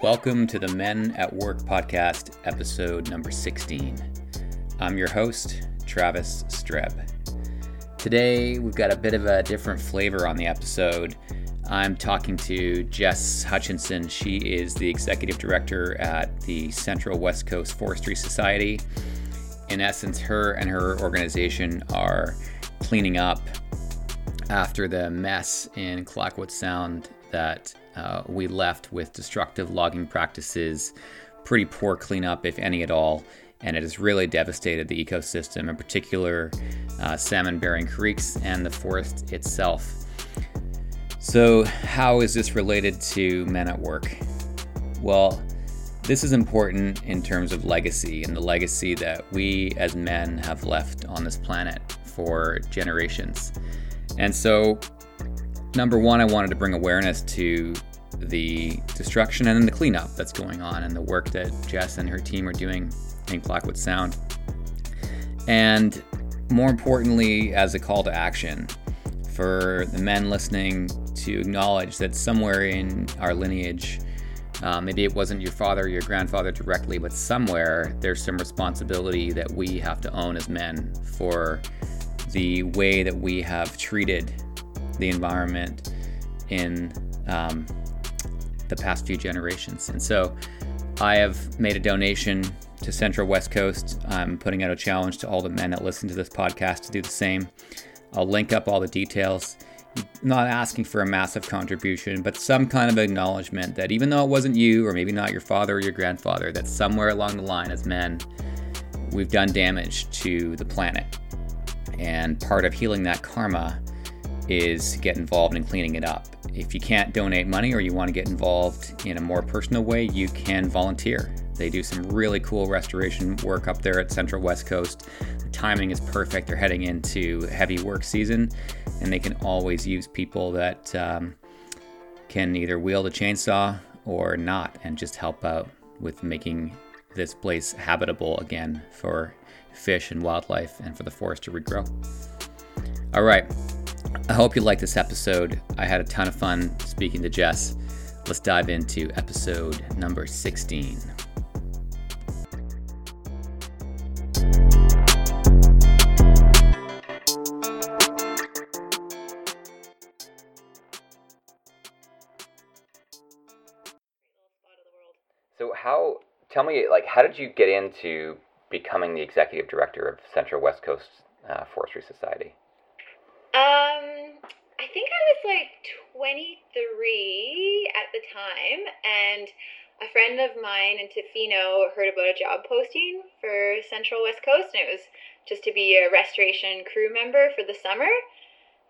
Welcome to the Men at Work podcast, episode number 16. I'm your host, Travis Streb. Today, we've got a bit of a different flavor on the episode. I'm talking to Jess Hutchinson. She is the executive director at the Central West Coast Forestry Society. In essence, her and her organization are cleaning up after the mess in Clayoquot Sound that uh, we left with destructive logging practices, pretty poor cleanup, if any at all, and it has really devastated the ecosystem, in particular uh, salmon bearing creeks and the forest itself. So, how is this related to men at work? Well, this is important in terms of legacy and the legacy that we as men have left on this planet for generations. And so, number one, I wanted to bring awareness to the destruction and then the cleanup that's going on and the work that Jess and her team are doing in Clayoquot Sound. And more importantly, as a call to action for the men listening to acknowledge that somewhere in our lineage, uh, maybe it wasn't your father or your grandfather directly, but somewhere there's some responsibility that we have to own as men for the way that we have treated the environment in um, the past few generations. And so I have made a donation to Central West Coast. I'm putting out a challenge to all the men that listen to this podcast to do the same. I'll link up all the details. Not asking for a massive contribution, but some kind of acknowledgement that even though it wasn't you, or maybe not your father or your grandfather, that somewhere along the line as men, we've done damage to the planet. And part of healing that karma is get involved in cleaning it up. If you can't donate money or you want to get involved in a more personal way, you can volunteer. They do some really cool restoration work up there at Central West Coast. The timing is perfect. They're heading into heavy work season, and they can always use people that um, can either wield a chainsaw or not and just help out with making this place habitable again for fish and wildlife and for the forest to regrow. All right, I hope you liked this episode. I had a ton of fun speaking to Jess. Let's dive into episode number 16. So, how, tell me, like, how did you get into becoming the executive director of Central West Coast uh, Forestry Society? Um, I think I was like 23 at the time, and a friend of mine in Tofino heard about a job posting for Central West Coast, and it was just to be a restoration crew member for the summer.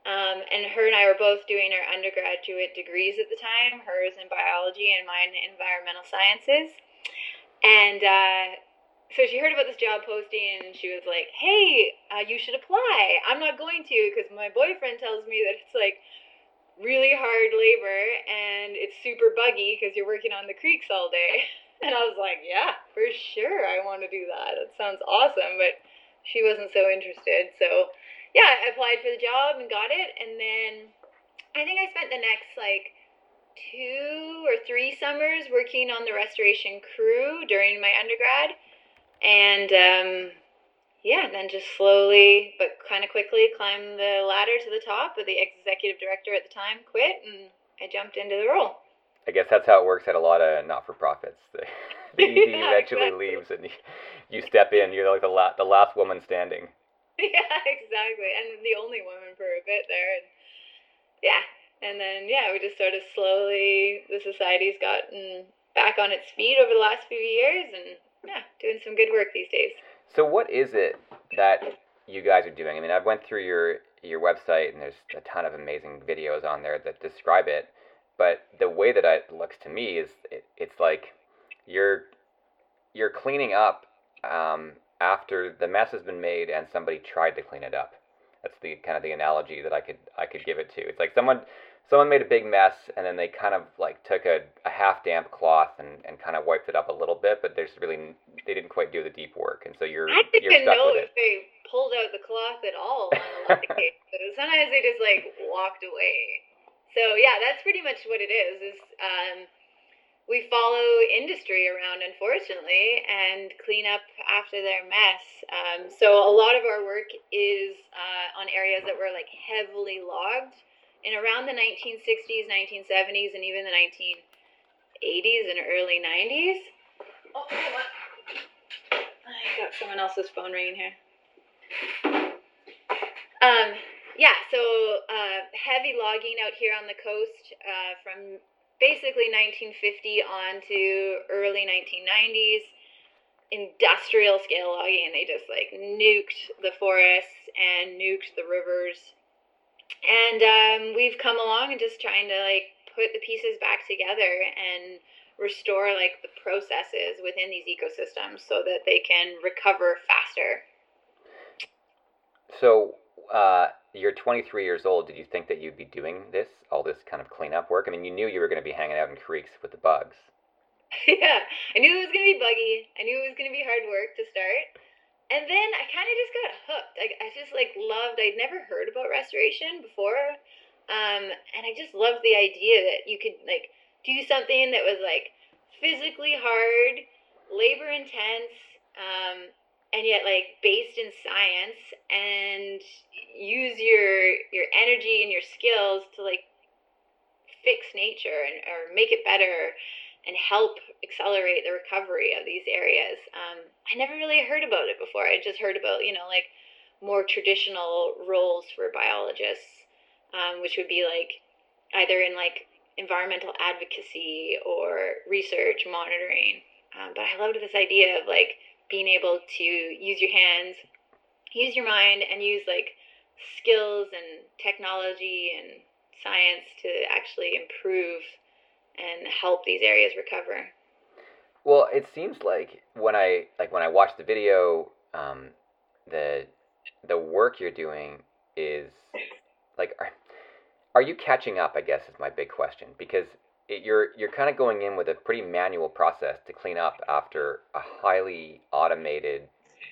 Um, and her and I were both doing our undergraduate degrees at the time, hers in biology and mine in environmental sciences. And uh, so she heard about this job posting and she was like, "Hey, uh, you should apply." I'm not going to because my boyfriend tells me that it's like really hard labor and it's super buggy because you're working on the creeks all day. And I was like, "Yeah, for sure, I want to do that. That sounds awesome." But she wasn't so interested. So yeah, I applied for the job and got it, and then I think I spent the next like two or three summers working on the restoration crew during my undergrad and um, yeah, then just slowly but kind of quickly climbed the ladder to the top. But the executive director at the time quit, and I jumped into the role. I guess that's how it works at a lot of not-for-profits. The, the ED yeah, eventually exactly. leaves, and you, you step in. You're like the last, the last woman standing. Yeah, exactly, and the only woman for a bit there. And yeah, and then yeah, we just sort of slowly the society's gotten back on its feet over the last few years, and yeah, doing some good work these days. So what is it that you guys are doing? I mean, I went through your your website and there's a ton of amazing videos on there that describe it, but the way that it looks to me is it, it's like you're you're cleaning up um, after the mess has been made and somebody tried to clean it up. That's the kind of the analogy that I could I could give it to. It's like someone someone made a big mess and then they kind of like took a, a half damp cloth and, and kind of wiped it up a little bit, but there's really they didn't quite do the deep work, and so you're I didn't you're stuck know with if they pulled out the cloth at all on a lot of cases. Sometimes they just like walked away. So yeah, that's pretty much what it is. Is um, we follow industry around, unfortunately, and clean up after their mess. Um, so a lot of our work is uh, on areas that were like heavily logged in around the 1960s, 1970s, and even the 1980s and early 90s. Oh, on. I got someone else's phone ringing here. Um, yeah, so uh, heavy logging out here on the coast uh, from basically 1950 on to early 1990s industrial scale logging they just like nuked the forests and nuked the rivers and um, we've come along and just trying to like put the pieces back together and restore like the processes within these ecosystems so that they can recover faster so uh, you're 23 years old. Did you think that you'd be doing this, all this kind of cleanup work? I mean, you knew you were going to be hanging out in creeks with the bugs. yeah, I knew it was going to be buggy. I knew it was going to be hard work to start. And then I kind of just got hooked. I, I just like loved, I'd never heard about restoration before. Um, and I just loved the idea that you could like do something that was like physically hard, labor intense, um, and yet like based in science and use your your energy and your skills to like fix nature and or make it better and help accelerate the recovery of these areas. Um, I never really heard about it before. I just heard about you know like more traditional roles for biologists, um, which would be like either in like environmental advocacy or research monitoring. Um, but I loved this idea of like being able to use your hands, use your mind, and use like skills and technology and science to actually improve and help these areas recover. Well, it seems like when I like when I watch the video, um, the the work you're doing is like are, are you catching up? I guess is my big question because it, you're you're kind of going in with a pretty manual process to clean up after a highly automated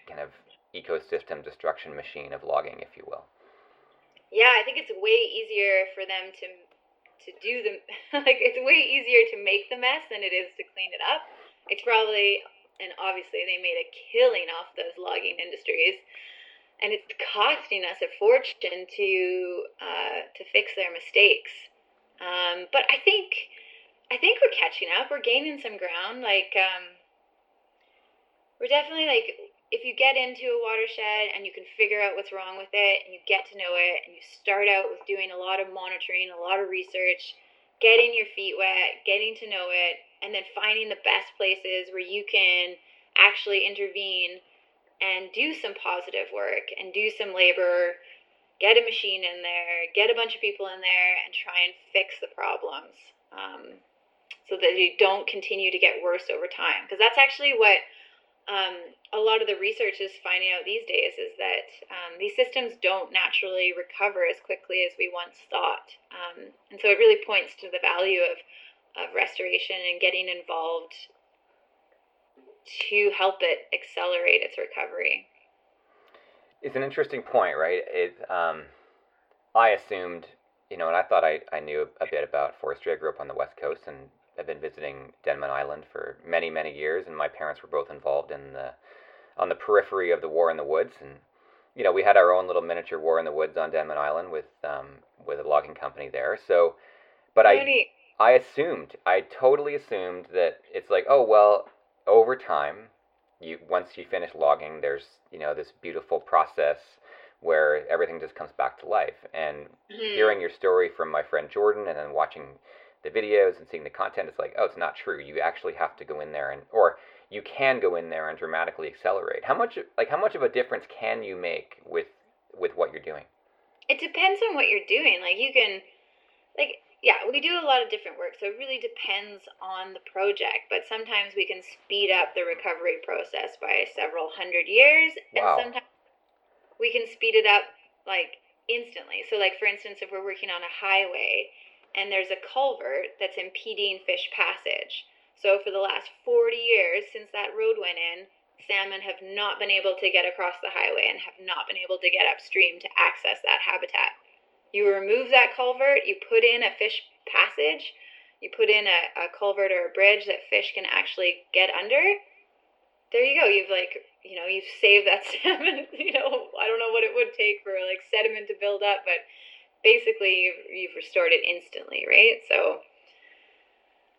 kind of ecosystem destruction machine of logging, if you will. Yeah, I think it's way easier for them to to do the like it's way easier to make the mess than it is to clean it up. It's probably and obviously they made a killing off those logging industries and it's costing us a fortune to uh, to fix their mistakes. Um, but I think I think we're catching up. We're gaining some ground. Like, um, we're definitely like, if you get into a watershed and you can figure out what's wrong with it and you get to know it and you start out with doing a lot of monitoring, a lot of research, getting your feet wet, getting to know it, and then finding the best places where you can actually intervene and do some positive work and do some labor, get a machine in there, get a bunch of people in there, and try and fix the problems. Um, so that you don't continue to get worse over time. Because that's actually what um, a lot of the research is finding out these days is that um, these systems don't naturally recover as quickly as we once thought. Um, and so it really points to the value of, of restoration and getting involved to help it accelerate its recovery. It's an interesting point, right? It, um, I assumed, you know, and I thought I, I knew a bit about forestry. I grew up on the West Coast and I've been visiting Denman Island for many, many years, and my parents were both involved in the on the periphery of the war in the woods, and you know we had our own little miniature war in the woods on Denman Island with um, with a logging company there. So, but I I assumed I totally assumed that it's like oh well over time you once you finish logging there's you know this beautiful process where everything just comes back to life and mm-hmm. hearing your story from my friend Jordan and then watching the videos and seeing the content, it's like, oh, it's not true. You actually have to go in there and, or you can go in there and dramatically accelerate. How much, like, how much of a difference can you make with with what you're doing? It depends on what you're doing. Like, you can, like, yeah, we do a lot of different work, so it really depends on the project. But sometimes we can speed up the recovery process by several hundred years, wow. and sometimes we can speed it up like instantly. So, like for instance, if we're working on a highway and there's a culvert that's impeding fish passage. So for the last 40 years since that road went in, salmon have not been able to get across the highway and have not been able to get upstream to access that habitat. You remove that culvert, you put in a fish passage, you put in a, a culvert or a bridge that fish can actually get under, there you go. You've like, you know, you've saved that salmon. you know, I don't know what it would take for like sediment to build up, but basically you've, you've restored it instantly, right? So,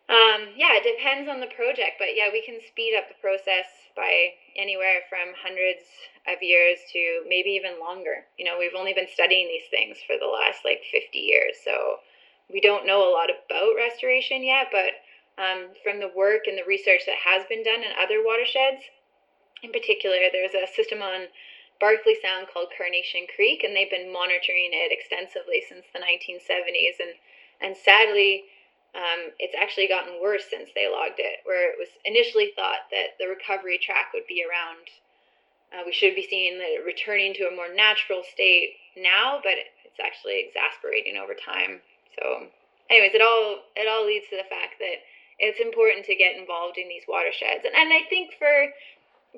um, yeah, it depends on the project, but yeah, we can speed up the process by anywhere from hundreds of years to maybe even longer. You know, we've only been studying these things for the last like 50 years, so we don't know a lot about restoration yet, but um, from the work and the research that has been done in other watersheds, in particular, there's a system on Barkley Sound called Carnation Creek, and they've been monitoring it extensively since the 1970s. And and sadly, um, it's actually gotten worse since they logged it, where it was initially thought that the recovery track would be around. Uh, we should be seeing it returning to a more natural state now, but it's actually exasperating over time. So, anyways, it all it all leads to the fact that it's important to get involved in these watersheds, and and I think for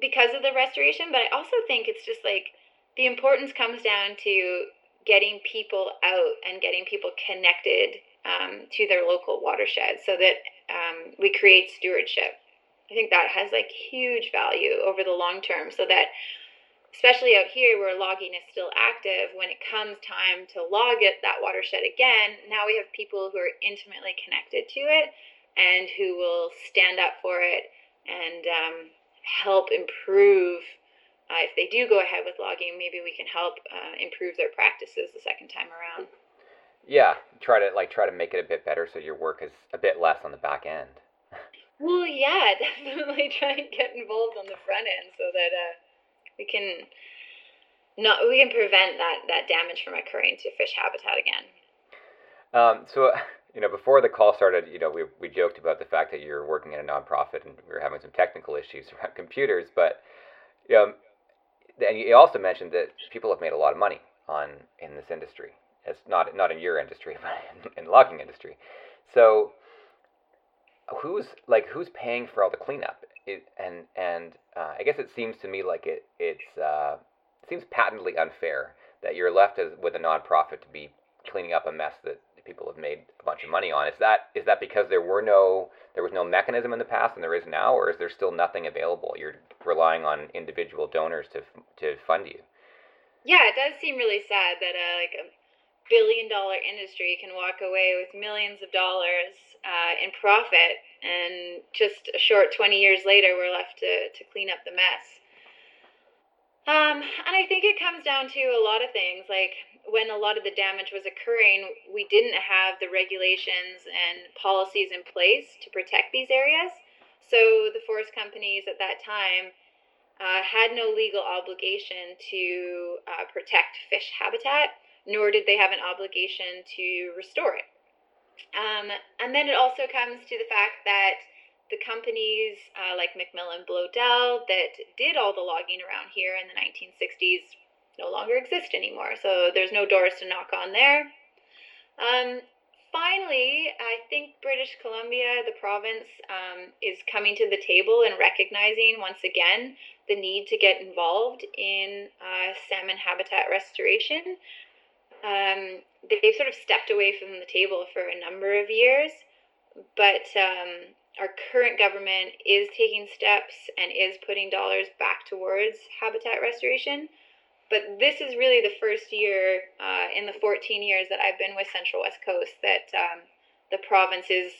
because of the restoration, but I also think it's just like the importance comes down to getting people out and getting people connected um, to their local watershed so that um, we create stewardship. I think that has like huge value over the long term so that especially out here where logging is still active when it comes time to log it that watershed again now we have people who are intimately connected to it and who will stand up for it and um, help improve uh, if they do go ahead with logging maybe we can help uh, improve their practices the second time around yeah, try to like try to make it a bit better so your work is a bit less on the back end. well, yeah, definitely try and get involved on the front end so that uh, we can not we can prevent that that damage from occurring to fish habitat again. Um, so you know, before the call started, you know, we we joked about the fact that you're working in a nonprofit and we were having some technical issues around computers, but you know, and you also mentioned that people have made a lot of money on in this industry. It's not not in your industry, but in, in the logging industry. So who's like who's paying for all the cleanup? It, and and uh, I guess it seems to me like it it's uh, it seems patently unfair that you're left as, with a nonprofit to be cleaning up a mess that people have made a bunch of money on. Is that is that because there were no there was no mechanism in the past and there is now, or is there still nothing available? You're relying on individual donors to to fund you. Yeah, it does seem really sad that uh, like a billion dollar industry can walk away with millions of dollars uh, in profit, and just a short 20 years later, we're left to, to clean up the mess. Um, and I think it comes down to a lot of things. Like when a lot of the damage was occurring, we didn't have the regulations and policies in place to protect these areas. So the forest companies at that time uh, had no legal obligation to uh, protect fish habitat nor did they have an obligation to restore it. Um, and then it also comes to the fact that the companies uh, like MacMillan Bloedel that did all the logging around here in the 1960s no longer exist anymore. So there's no doors to knock on there. Um, finally, I think British Columbia, the province, um, is coming to the table and recognizing once again the need to get involved in uh, salmon habitat restoration um, they've sort of stepped away from the table for a number of years, but um, our current government is taking steps and is putting dollars back towards habitat restoration. But this is really the first year uh, in the 14 years that I've been with Central West Coast that um, the province is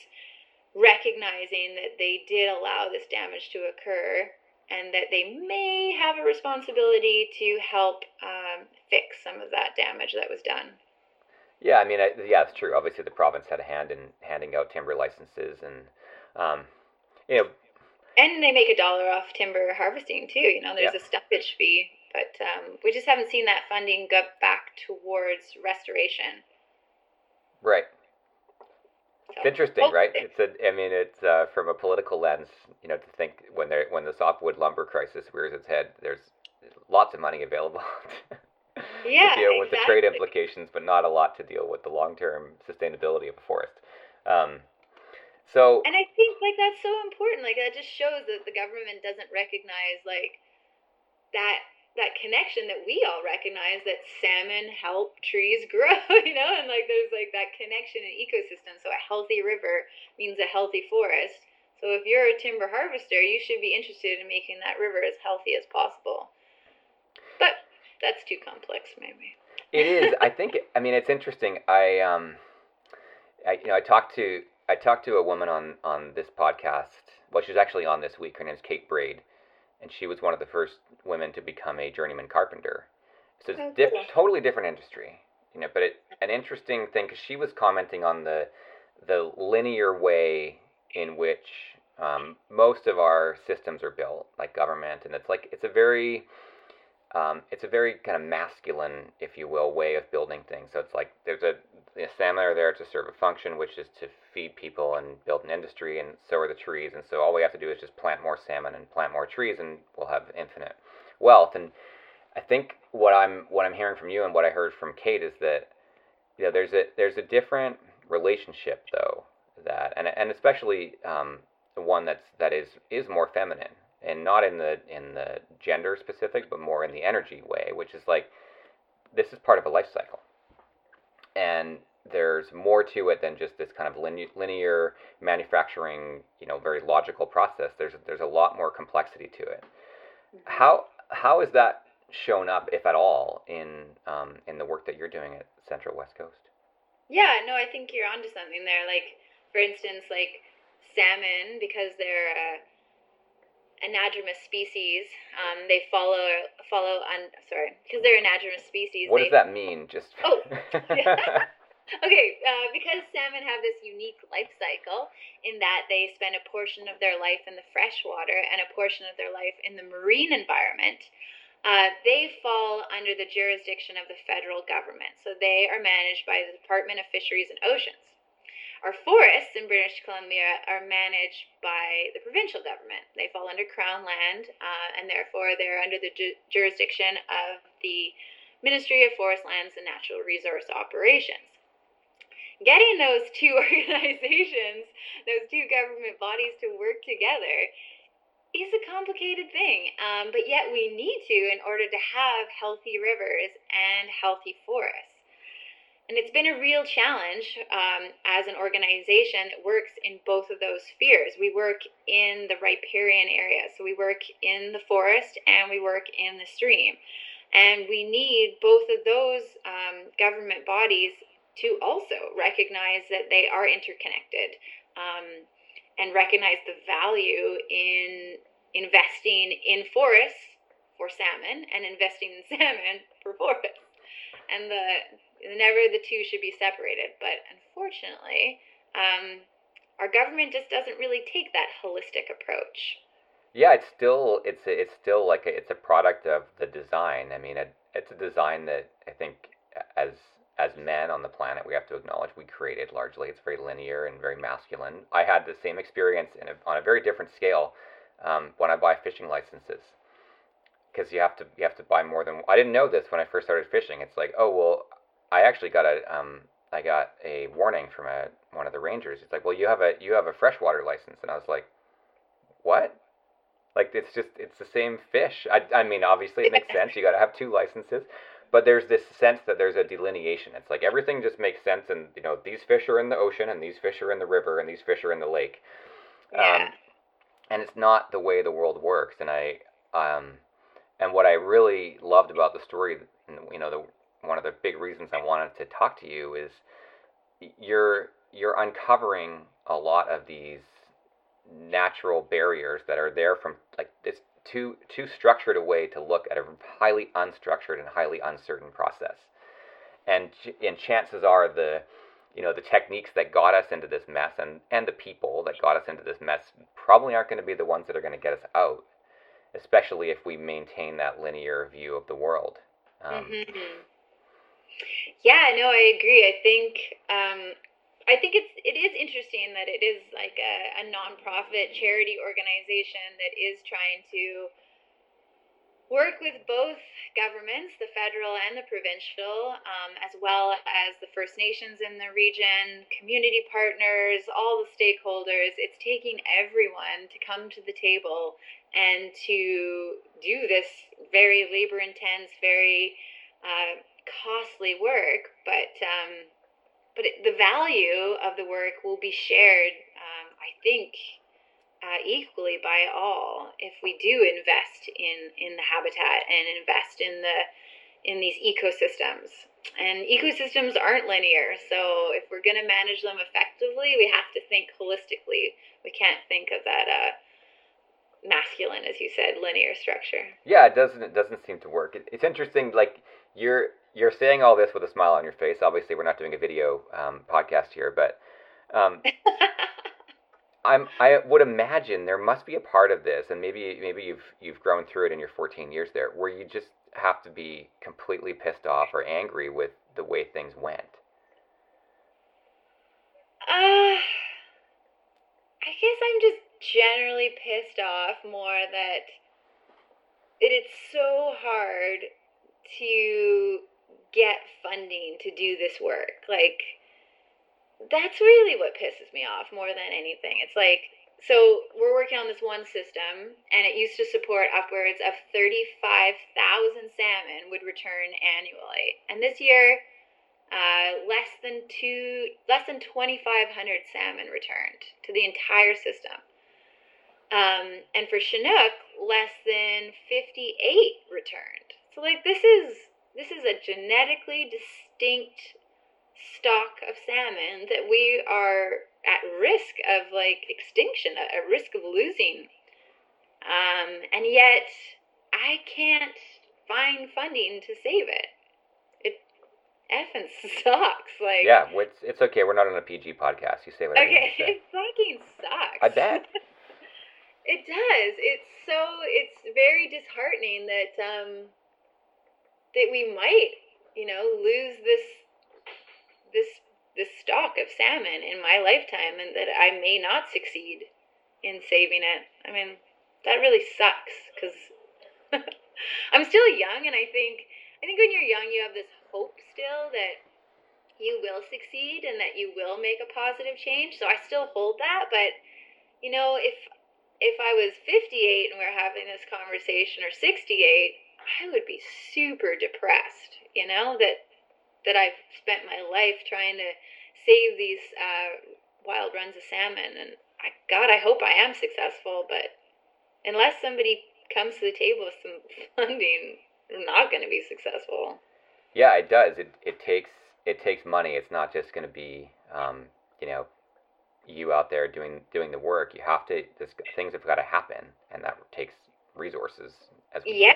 recognizing that they did allow this damage to occur and that they may have a responsibility to help um, fix some of that damage that was done. Yeah, I mean, I, yeah, it's true. Obviously, the province had a hand in handing out timber licenses, and um, you know, and they make a dollar off timber harvesting too. You know, there's yeah. a stumpage fee, but um, we just haven't seen that funding go back towards restoration. Right. It's interesting, right? It's a, I mean, it's uh, from a political lens, you know, to think when there when the softwood lumber crisis rears its head, there's lots of money available yeah, to deal with exactly. the trade implications, but not a lot to deal with the long term sustainability of a forest. Um, so, and I think like that's so important. Like that just shows that the government doesn't recognize like that that connection that we all recognize that salmon help trees grow, you know, and like there's like that connection and ecosystem. So a healthy river means a healthy forest. So if you're a timber harvester, you should be interested in making that river as healthy as possible. But that's too complex, maybe. It is. I think. I mean, it's interesting. I um, I you know, I talked to I talked to a woman on on this podcast. Well, she's actually on this week. Her name's Kate Braid, and she was one of the first women to become a journeyman carpenter. So it's oh, diff- totally different industry, you know. But it, an interesting thing because she was commenting on the the linear way in which um, most of our systems are built, like government, and it's like it's a very um, it's a very kind of masculine, if you will, way of building things. So it's like there's a the salmon are there to serve a function, which is to feed people and build an industry, and so are the trees. And so all we have to do is just plant more salmon and plant more trees, and we'll have infinite wealth. And I think what I'm what I'm hearing from you and what I heard from Kate is that you know there's a there's a different relationship though that and and especially um, one that's that is is more feminine and not in the in the gender specific, but more in the energy way, which is like this is part of a life cycle, and there's more to it than just this kind of linear, linear manufacturing, you know, very logical process. There's there's a lot more complexity to it. Mm-hmm. How how is that shown up, if at all, in um, in the work that you're doing at Central West Coast? Yeah, no, I think you're onto something there. Like, for instance, like salmon, because they're uh, anadromous species. Um, they follow follow on sorry because they're anadromous species. What they, does that mean? Just oh. okay, uh, because salmon have this unique life cycle in that they spend a portion of their life in the freshwater and a portion of their life in the marine environment. Uh, they fall under the jurisdiction of the federal government. So they are managed by the Department of Fisheries and Oceans. Our forests in British Columbia are managed by the provincial government. They fall under Crown land, uh, and therefore they're under the ju- jurisdiction of the Ministry of Forest Lands and Natural Resource Operations. Getting those two organizations, those two government bodies to work together is a complicated thing, um, but yet we need to in order to have healthy rivers and healthy forests. And it's been a real challenge um, as an organization that works in both of those spheres. We work in the riparian area, so we work in the forest and we work in the stream. And we need both of those um, government bodies to also recognize that they are interconnected um, and recognize the value in investing in forests for salmon and investing in salmon for forests. And the never the two should be separated. But unfortunately, um, our government just doesn't really take that holistic approach. Yeah, it's still it's it's still like a, it's a product of the design. I mean, it, it's a design that I think as as men on the planet we have to acknowledge we created largely. It's very linear and very masculine. I had the same experience in a, on a very different scale um, when I buy fishing licenses because you have to you have to buy more than I didn't know this when I first started fishing. It's like oh well I actually got a um I got a warning from a one of the rangers. It's like, well, you have a you have a freshwater license, and I was like, what? Like it's just it's the same fish. I I mean, obviously it makes sense. You got to have two licenses, but there's this sense that there's a delineation. It's like everything just makes sense, and you know these fish are in the ocean, and these fish are in the river, and these fish are in the lake. Yeah. Um, and it's not the way the world works. And I um, and what I really loved about the story, you know, the one of the big reasons I wanted to talk to you is you're you're uncovering a lot of these natural barriers that are there from like this too too structured a way to look at a highly unstructured and highly uncertain process. And and chances are the you know the techniques that got us into this mess and and the people that got us into this mess probably aren't going to be the ones that are going to get us out, especially if we maintain that linear view of the world. Um, mm-hmm. Yeah, no, I agree. I think um, I think it's it is interesting that it is like a, a nonprofit charity organization that is trying to work with both governments, the federal and the provincial, um, as well as the First Nations in the region, community partners, all the stakeholders. It's taking everyone to come to the table and to do this very labor intense, very uh, costly work, but um, but it, the value of the work will be shared, um, I think, uh, equally by all if we do invest in in the habitat and invest in the in these ecosystems. And ecosystems aren't linear, so if we're going to manage them effectively, we have to think holistically. We can't think of that uh, masculine, as you said, linear structure. Yeah, it doesn't. It doesn't seem to work. It, it's interesting. Like you're you're saying all this with a smile on your face. Obviously, we're not doing a video um, podcast here, but um, I'm I would imagine there must be a part of this, and maybe maybe you've you've grown through it in your 14 years there, where you just have to be completely pissed off or angry with the way things went. Uh, I guess I'm just generally pissed off more that it is so hard to get funding to do this work. Like that's really what pisses me off more than anything. It's like, so we're working on this one system, and it used to support upwards of 35,000 salmon would return annually. And this year, uh, less than two, less than 2,500 salmon returned to the entire system. Um, and for Chinook, less than 58 returned. So like this is this is a genetically distinct stock of salmon that we are at risk of like extinction, at risk of losing. Um, and yet I can't find funding to save it. It effing sucks. Like yeah, it's it's okay. We're not on a PG podcast. You say whatever. Okay, you it fucking sucks. I bet. it does. It's so. It's very disheartening that um that we might, you know, lose this this this stock of salmon in my lifetime and that I may not succeed in saving it. I mean, that really sucks cuz I'm still young and I think I think when you're young you have this hope still that you will succeed and that you will make a positive change. So I still hold that, but you know, if if I was 58 and we are having this conversation or 68, I would be super depressed, you know, that that I've spent my life trying to save these uh, wild runs of salmon. And I, God, I hope I am successful. But unless somebody comes to the table with some funding, I'm not going to be successful. Yeah, it does. It it takes it takes money. It's not just going to be um, you know you out there doing doing the work. You have to. This, things have got to happen, and that takes resources. As yeah,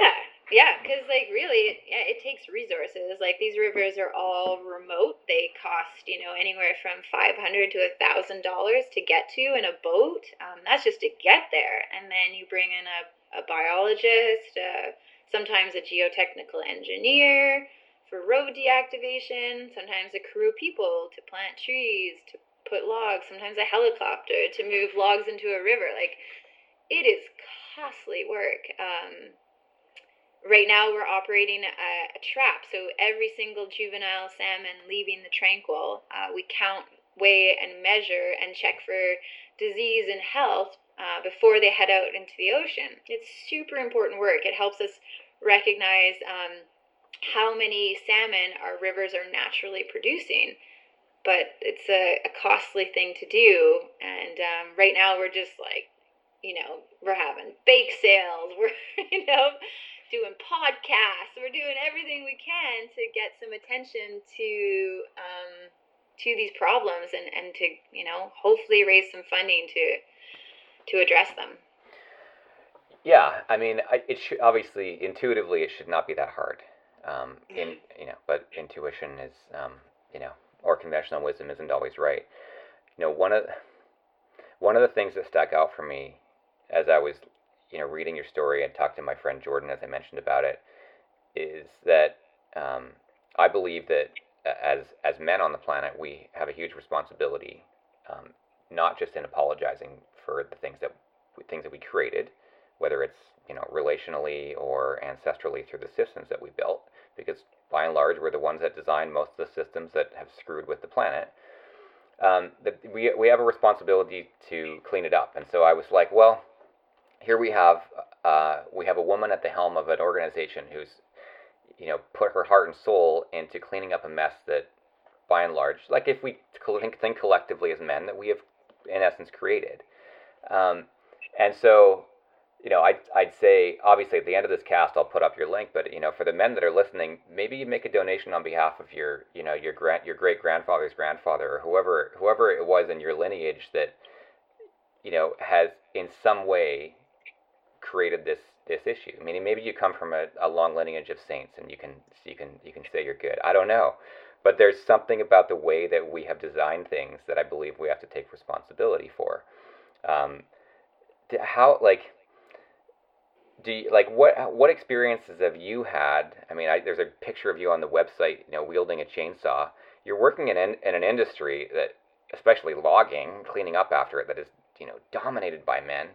yeah, because like really, yeah, it takes resources. Like these rivers are all remote. They cost you know anywhere from five hundred to a thousand dollars to get to in a boat. Um, that's just to get there, and then you bring in a, a biologist, uh, sometimes a geotechnical engineer for road deactivation. Sometimes a crew of people to plant trees, to put logs. Sometimes a helicopter to move logs into a river. Like it is costly work. Um, right now we're operating a, a, trap. So every single juvenile salmon leaving the tranquil, uh, we count, weigh, and measure and check for disease and health uh, before they head out into the ocean. It's super important work. It helps us recognize um, how many salmon our rivers are naturally producing. But it's a, a costly thing to do. And um, right now we're just like, you know, we're having bake sales. We're, you know, doing podcasts. We're doing everything we can to get some attention to um, to these problems and, and to you know hopefully raise some funding to to address them. Yeah, I mean, it should obviously intuitively it should not be that hard. Um, in you know, but intuition is um, you know, or conventional wisdom isn't always right. You know, one of one of the things that stuck out for me as I was you know, reading your story and talking to my friend Jordan, as I mentioned about it, is that um, I believe that as as men on the planet, we have a huge responsibility, um, not just in apologizing for the things that things that we created, whether it's you know relationally or ancestrally through the systems that we built, because by and large we're the ones that design most of the systems that have screwed with the planet. Um, that we we have a responsibility to clean it up, and so I was like, well, here we have uh, we have a woman at the helm of an organization who's you know put her heart and soul into cleaning up a mess that by and large like if we think, think collectively as men that we have in essence created. Um, and so you know I'd, I'd say obviously at the end of this cast i'll put up your link but you know for the men that are listening maybe you make a donation on behalf of your you know your grand your great grandfather's grandfather or whoever whoever it was in your lineage that you know has in some way created this this issue. I Meaning maybe you come from a, a long lineage of saints and you can you can you can say you're good. I don't know. But there's something about the way that we have designed things that I believe we have to take responsibility for. Um, how like do you, like what what experiences have you had? I mean, I, there's a picture of you on the website, you know, wielding a chainsaw. You're working in in, in an industry that, especially logging, cleaning up after it, that is you know dominated by men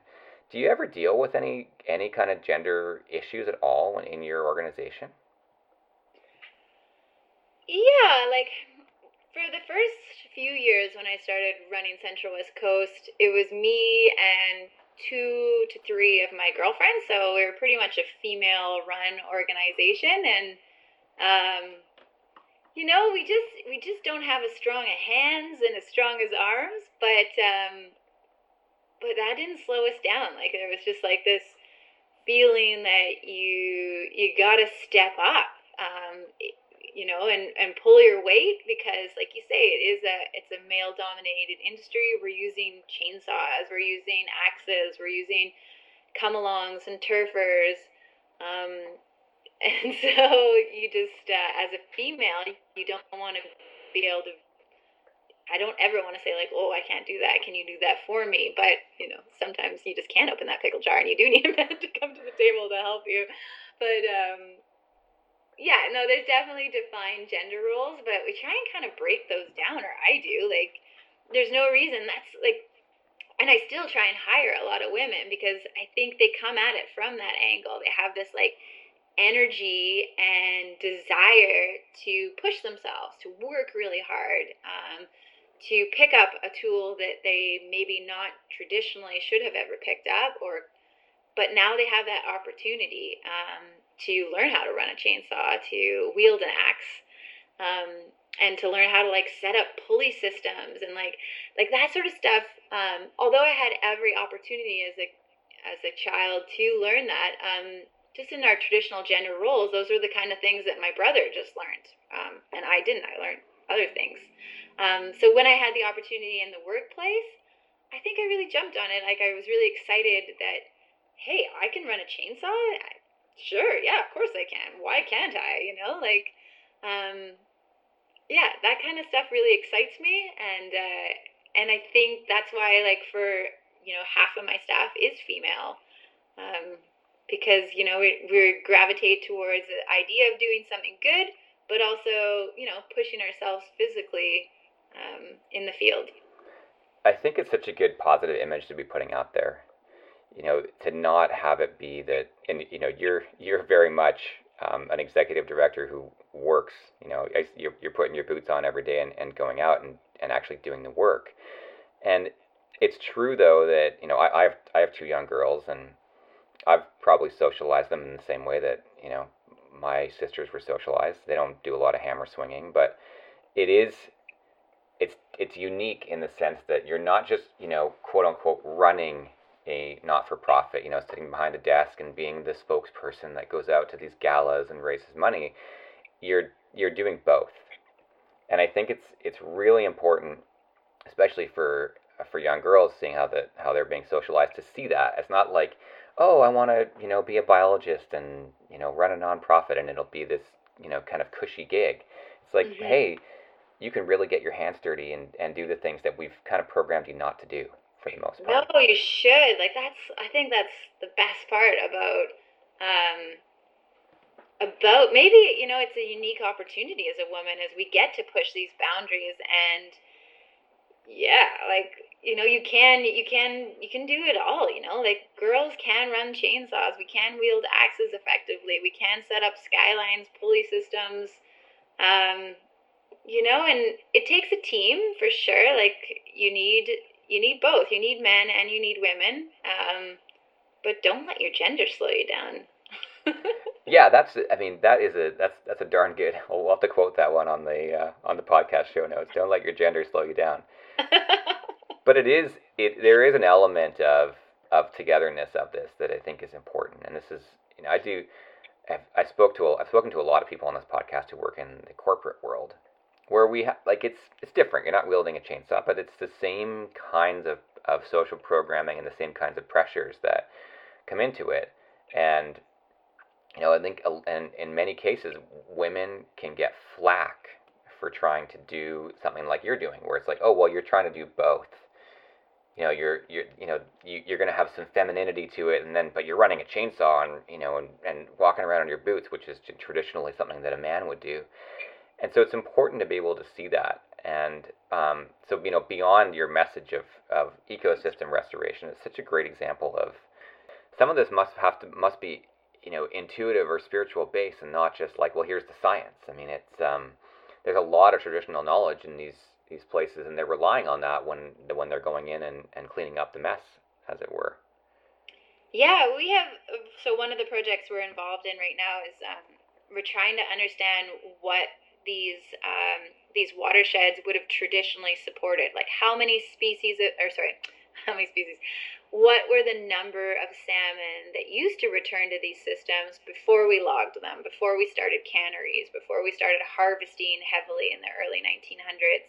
do you ever deal with any any kind of gender issues at all in your organization? Yeah, like for the first few years when I started running Central West Coast, it was me and two to three of my girlfriends. So we were pretty much a female run organization and um, you know, we just we just don't have as strong a hands and as strong as arms, but um, but that didn't slow us down. Like there was just like this feeling that you you got to step up, um, you know, and and pull your weight because, like you say, it is a it's a male dominated industry. We're using chainsaws, we're using axes, we're using come alongs and Tirfors. Um, and so you just, uh, as a female, you don't want to be able to I don't ever want to say like, oh, I can't do that. Can you do that for me? But you know, sometimes you just can't open that pickle jar, and you do need a man to come to the table to help you. But um, yeah, no, there's definitely defined gender roles, but we try and kind of break those down, or I do. Like, there's no reason. That's like, and I still try and hire a lot of women because I think they come at it from that angle. They have this like energy and desire to push themselves, to work really hard. Um, to pick up a tool that they maybe not traditionally should have ever picked up or but now they have that opportunity um, to learn how to run a chainsaw to wield an axe um, and to learn how to like set up pulley systems and like like that sort of stuff um, although i had every opportunity as a as a child to learn that um, just in our traditional gender roles those are the kind of things that my brother just learned um, and i didn't i learned other things um, so when I had the opportunity in the workplace, I think I really jumped on it. Like I was really excited that, hey, I can run a chainsaw. Sure, yeah, of course I can. Why can't I? You know, like, um, yeah, that kind of stuff really excites me, and uh, and I think that's why, like, for you know, half of my staff is female. Um, because you know we, we gravitate towards the idea of doing something good but also you know pushing ourselves physically um, in the field. I think it's such a good positive image to be putting out there. You know, to not have it be that, and you know, you're you're very much um, an executive director who works. You know, you're, you're putting your boots on every day and, and going out and, and actually doing the work. And it's true though that you know I, I have I have two young girls and I've probably socialized them in the same way that you know my sisters were socialized. They don't do a lot of hammer swinging, but it is it's it's unique in the sense that you're not just you know quote unquote running a not for profit, you know, sitting behind a desk and being the spokesperson that goes out to these galas and raises money. You're you're doing both, and I think it's it's really important, especially for for young girls, seeing how the how they're being socialized to see that. It's not like, oh, I want to you know be a biologist and you know run a nonprofit and it'll be this you know kind of cushy gig. It's like, mm-hmm. hey, you can really get your hands dirty and, and do the things that we've kind of programmed you not to do for the most part. No, you should. Like that's I think that's the best part about um about maybe, you know, it's a unique opportunity as a woman as we get to push these boundaries and yeah, like you know you can you can you can do it all you know like girls can run chainsaws we can wield axes effectively we can set up skylines pulley systems um, you know and it takes a team for sure like you need you need both you need men and you need women um, but don't let your gender slow you down. Yeah that's i mean that is a that's that's a darn good we'll have to quote that one on the uh, on the podcast show notes don't let your gender slow you down but it is it there is an element of of togetherness of this that I think is important, and this is you know I do I've, I spoke to a, I've spoken to a lot of people on this podcast who work in the corporate world where we have like it's it's different. You're not wielding a chainsaw, but it's the same kinds of of social programming and the same kinds of pressures that come into it, and you know I think uh, and in many cases women can get flack for trying to do something like you're doing, where it's like, oh well, you're trying to do both you know you're you're you know you, you're going to have some femininity to it and then but you're running a chainsaw and you know and, and walking around in your boots which is traditionally something that a man would do. And so it's important to be able to see that. And um, so you know beyond your message of, of ecosystem restoration it's such a great example of some of this must have to must be you know intuitive or spiritual base and not just like well here's the science. I mean it's um, there's a lot of traditional knowledge in these these places, and they're relying on that when when they're going in and, and cleaning up the mess, as it were. Yeah, we have. So one of the projects we're involved in right now is um, we're trying to understand what these um, these watersheds would have traditionally supported. Like how many species, of, or sorry, how many species? What were the number of salmon that used to return to these systems before we logged them, before we started canneries, before we started harvesting heavily in the early 1900s?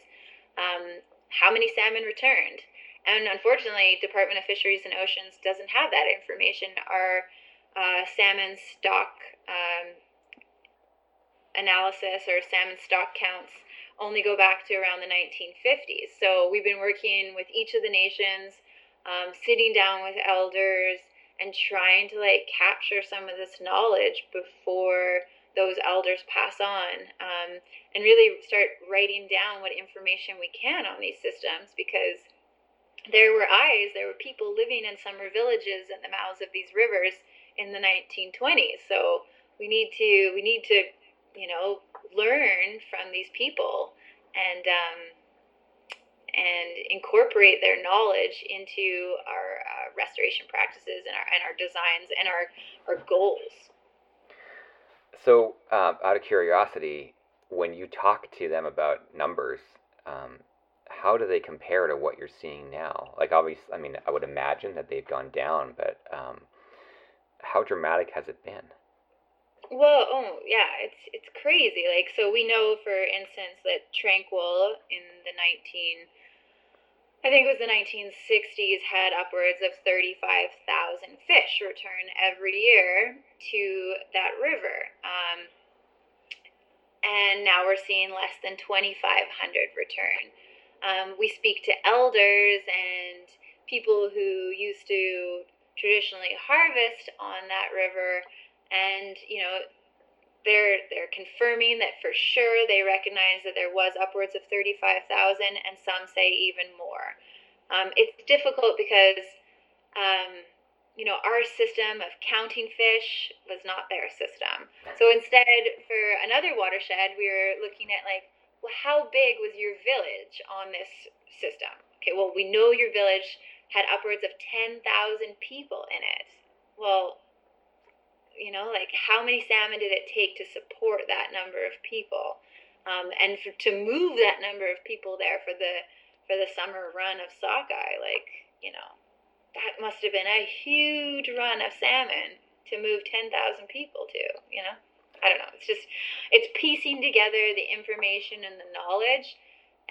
Um, how many salmon returned. And unfortunately, Department of Fisheries and Oceans doesn't have that information. Our uh, salmon stock um, analysis or salmon stock counts only go back to around the 1950s. So we've been working with each of the nations, um, sitting down with elders, and trying to like capture some of this knowledge before those elders pass on um, and really start writing down what information we can on these systems because there were eyes, there were people living in summer villages in the mouths of these rivers in the 1920s. So we need to we need to you know learn from these people and um, and incorporate their knowledge into our uh, restoration practices and our and our designs and our our goals. So, um, out of curiosity, when you talk to them about numbers, um, how do they compare to what you're seeing now? Like, obviously, I mean, I would imagine that they've gone down, but um, how dramatic has it been? Well, oh yeah, it's it's crazy. Like, so we know, for instance, that Tranquil in the nineteen I think it was the 1960s, had upwards of 35,000 fish return every year to that river. Um, and now we're seeing less than 2,500 return. Um, we speak to elders and people who used to traditionally harvest on that river, and you know they're they're confirming that for sure they recognize that there was upwards of 35,000 and some say even more. Um, it's difficult because um, you know our system of counting fish was not their system. So instead for another watershed we were looking at like well how big was your village on this system? Okay, well we know your village had upwards of 10,000 people in it. Well, you know, like how many salmon did it take to support that number of people? Um, and for, to move that number of people there for the for the summer run of sockeye, like you know, that must have been a huge run of salmon to move ten thousand people to. You know, I don't know. It's just it's piecing together the information and the knowledge,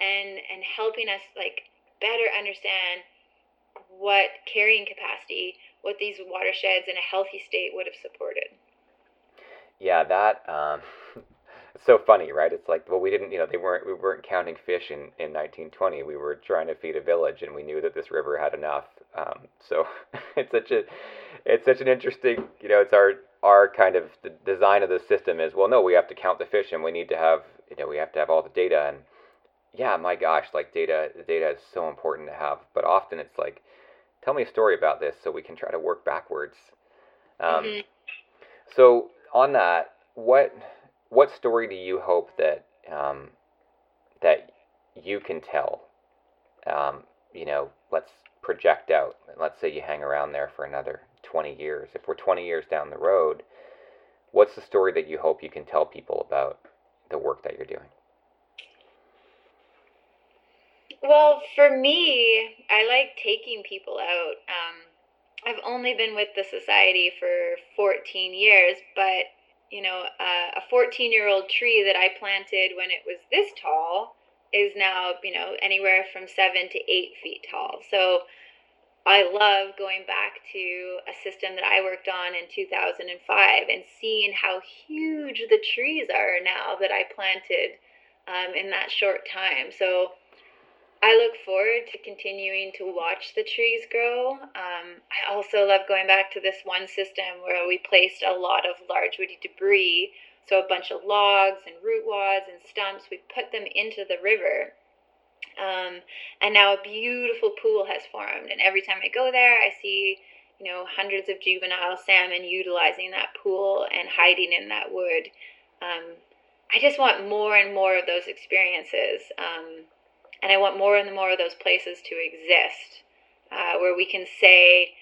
and and helping us like better understand what carrying capacity what these watersheds in a healthy state would have supported. Yeah, that um, it's so funny, right? It's like, well, we didn't, you know, they weren't we weren't counting fish in in 1920. We were trying to feed a village, and we knew that this river had enough. Um, so it's such a it's such an interesting, you know, it's our our kind of the design of the system is well, no, we have to count the fish, and we need to have, you know, we have to have all the data and yeah, my gosh, like data, data is so important to have, but often it's like, tell me a story about this so we can try to work backwards. Um, mm-hmm. So on that, what what story do you hope that um, that you can tell? Um, you know, let's project out. Let's say you hang around there for another 20 years. If we're 20 years down the road, what's the story that you hope you can tell people about the work that you're doing? Well, for me, I like taking people out. Um, I've only been with the society for 14 years, but you know, uh, a 14 year old tree that I planted when it was this tall is now, you know, anywhere from seven to eight feet tall. So I love going back to a system that I worked on in 2005 and seeing how huge the trees are now that I planted um, in that short time. So I look forward to continuing to watch the trees grow. Um, I also love going back to this one system where we placed a lot of large woody debris. So, a bunch of logs and root wads and stumps, we put them into the river. Um, and now a beautiful pool has formed. And every time I go there, I see, you know, hundreds of juvenile salmon utilizing that pool and hiding in that wood. Um, I just want more and more of those experiences. Um, and I want more and more of those places to exist uh, where we can say,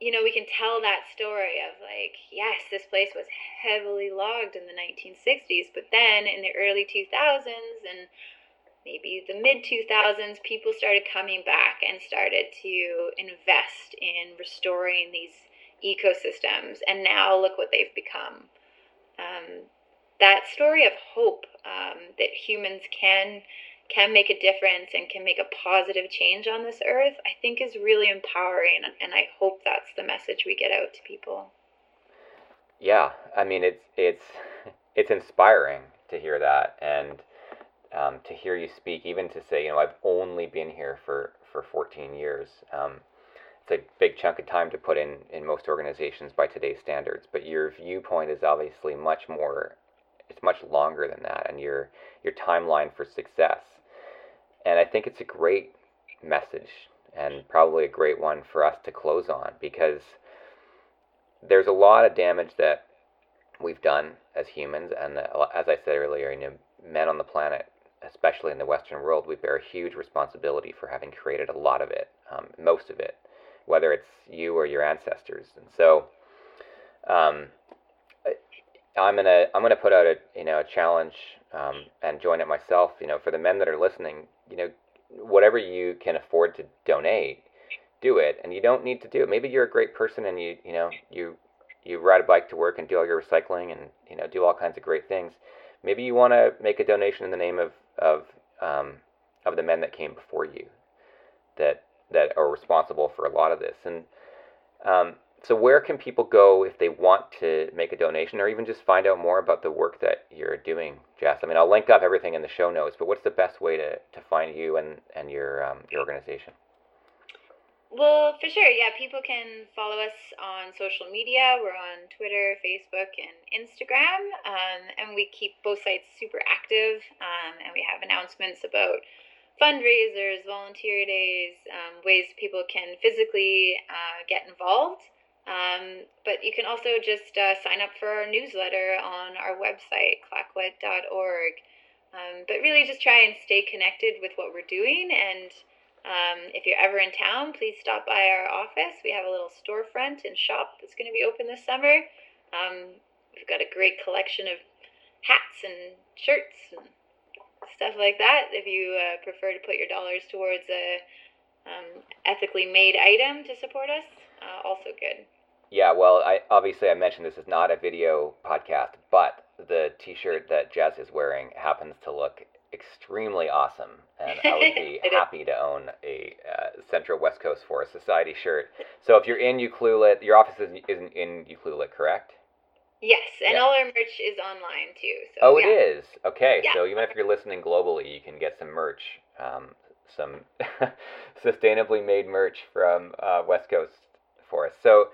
you know, we can tell that story of like, yes, this place was heavily logged in the 1960s, but then in the early 2000s and maybe the mid 2000s, people started coming back and started to invest in restoring these ecosystems. And now look what they've become. Um, that story of hope um, that humans can can make a difference and can make a positive change on this earth, I think is really empowering. And I hope that's the message we get out to people. Yeah, I mean it's it's it's inspiring to hear that and um, to hear you speak, even to say, you know, I've only been here for for 14 years. Um, it's a big chunk of time to put in in most organizations by today's standards, but your viewpoint is obviously much more. It's much longer than that, and your your timeline for success and I think it's a great message and probably a great one for us to close on because there's a lot of damage that we've done as humans. And uh, as I said earlier, you know, men on the planet, especially in the Western world, we bear a huge responsibility for having created a lot of it, um, most of it, whether it's you or your ancestors. And so, um, I'm gonna I'm gonna put out a you know a challenge um, and join it myself. You know, for the men that are listening, you know, whatever you can afford to donate, do it. And you don't need to do it. Maybe you're a great person and you you know you you ride a bike to work and do all your recycling and you know do all kinds of great things. Maybe you want to make a donation in the name of of um, of the men that came before you, that that are responsible for a lot of this. And um, so, where can people go if they want to make a donation or even just find out more about the work that you're doing, Jess? I mean, I'll link up everything in the show notes, but what's the best way to, to find you and, and your, um, your organization? Well, for sure. Yeah, people can follow us on social media. We're on Twitter, Facebook, and Instagram. Um, and we keep both sites super active. Um, and we have announcements about fundraisers, volunteer days, um, ways people can physically uh, get involved. Um, but you can also just uh, sign up for our newsletter on our website, clayoquot.org. Um, but really just try and stay connected with what we're doing. And um, if you're ever in town, please stop by our office. We have a little storefront and shop that's going to be open this summer. Um, we've got a great collection of hats and shirts and stuff like that. If you uh, prefer to put your dollars towards a um, ethically made item to support us, uh, also good. Yeah, well, I obviously I mentioned this is not a video podcast, but the T-shirt that Jess is wearing happens to look extremely awesome, and I would be happy to own a uh, Central West Coast Forest Society shirt. So if you're in Ucluelet, your office is, isn't in Ucluelet, correct? Yes, and yeah. all our merch is online too. So, oh, yeah. it is. Okay, yeah. so even if you're listening globally, you can get some merch, um, some sustainably made merch from uh, West Coast Forest. So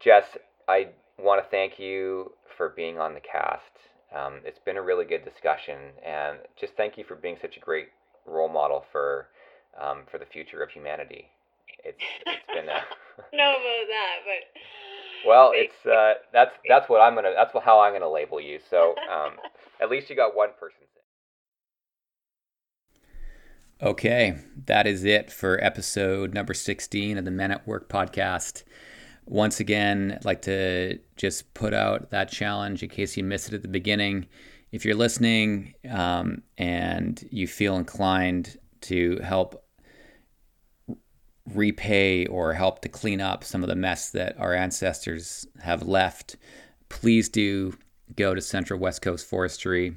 Jess, I want to thank you for being on the cast. Um, it's been a really good discussion, and just thank you for being such a great role model for um, for the future of humanity. It's it's been a know about that, but well, it's uh, that's that's what I'm gonna that's how I'm gonna label you. So um, at least you got one person. Okay, that is it for episode number 16 of the Men at Work podcast. Once again, I'd like to just put out that challenge in case you missed it at the beginning. If you're listening um, and you feel inclined to help repay or help to clean up some of the mess that our ancestors have left, please do go to Central West Coast Forestry's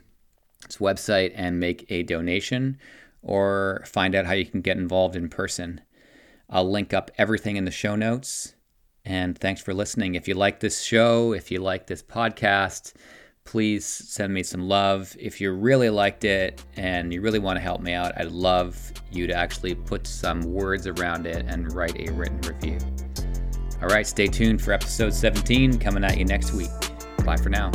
website and make a donation or find out how you can get involved in person. I'll link up everything in the show notes. And thanks for listening. If you like this show, if you like this podcast, please send me some love. If you really liked it and you really want to help me out, I'd love you to actually put some words around it and write a written review. All right, stay tuned for episode 17 coming at you next week. Bye for now.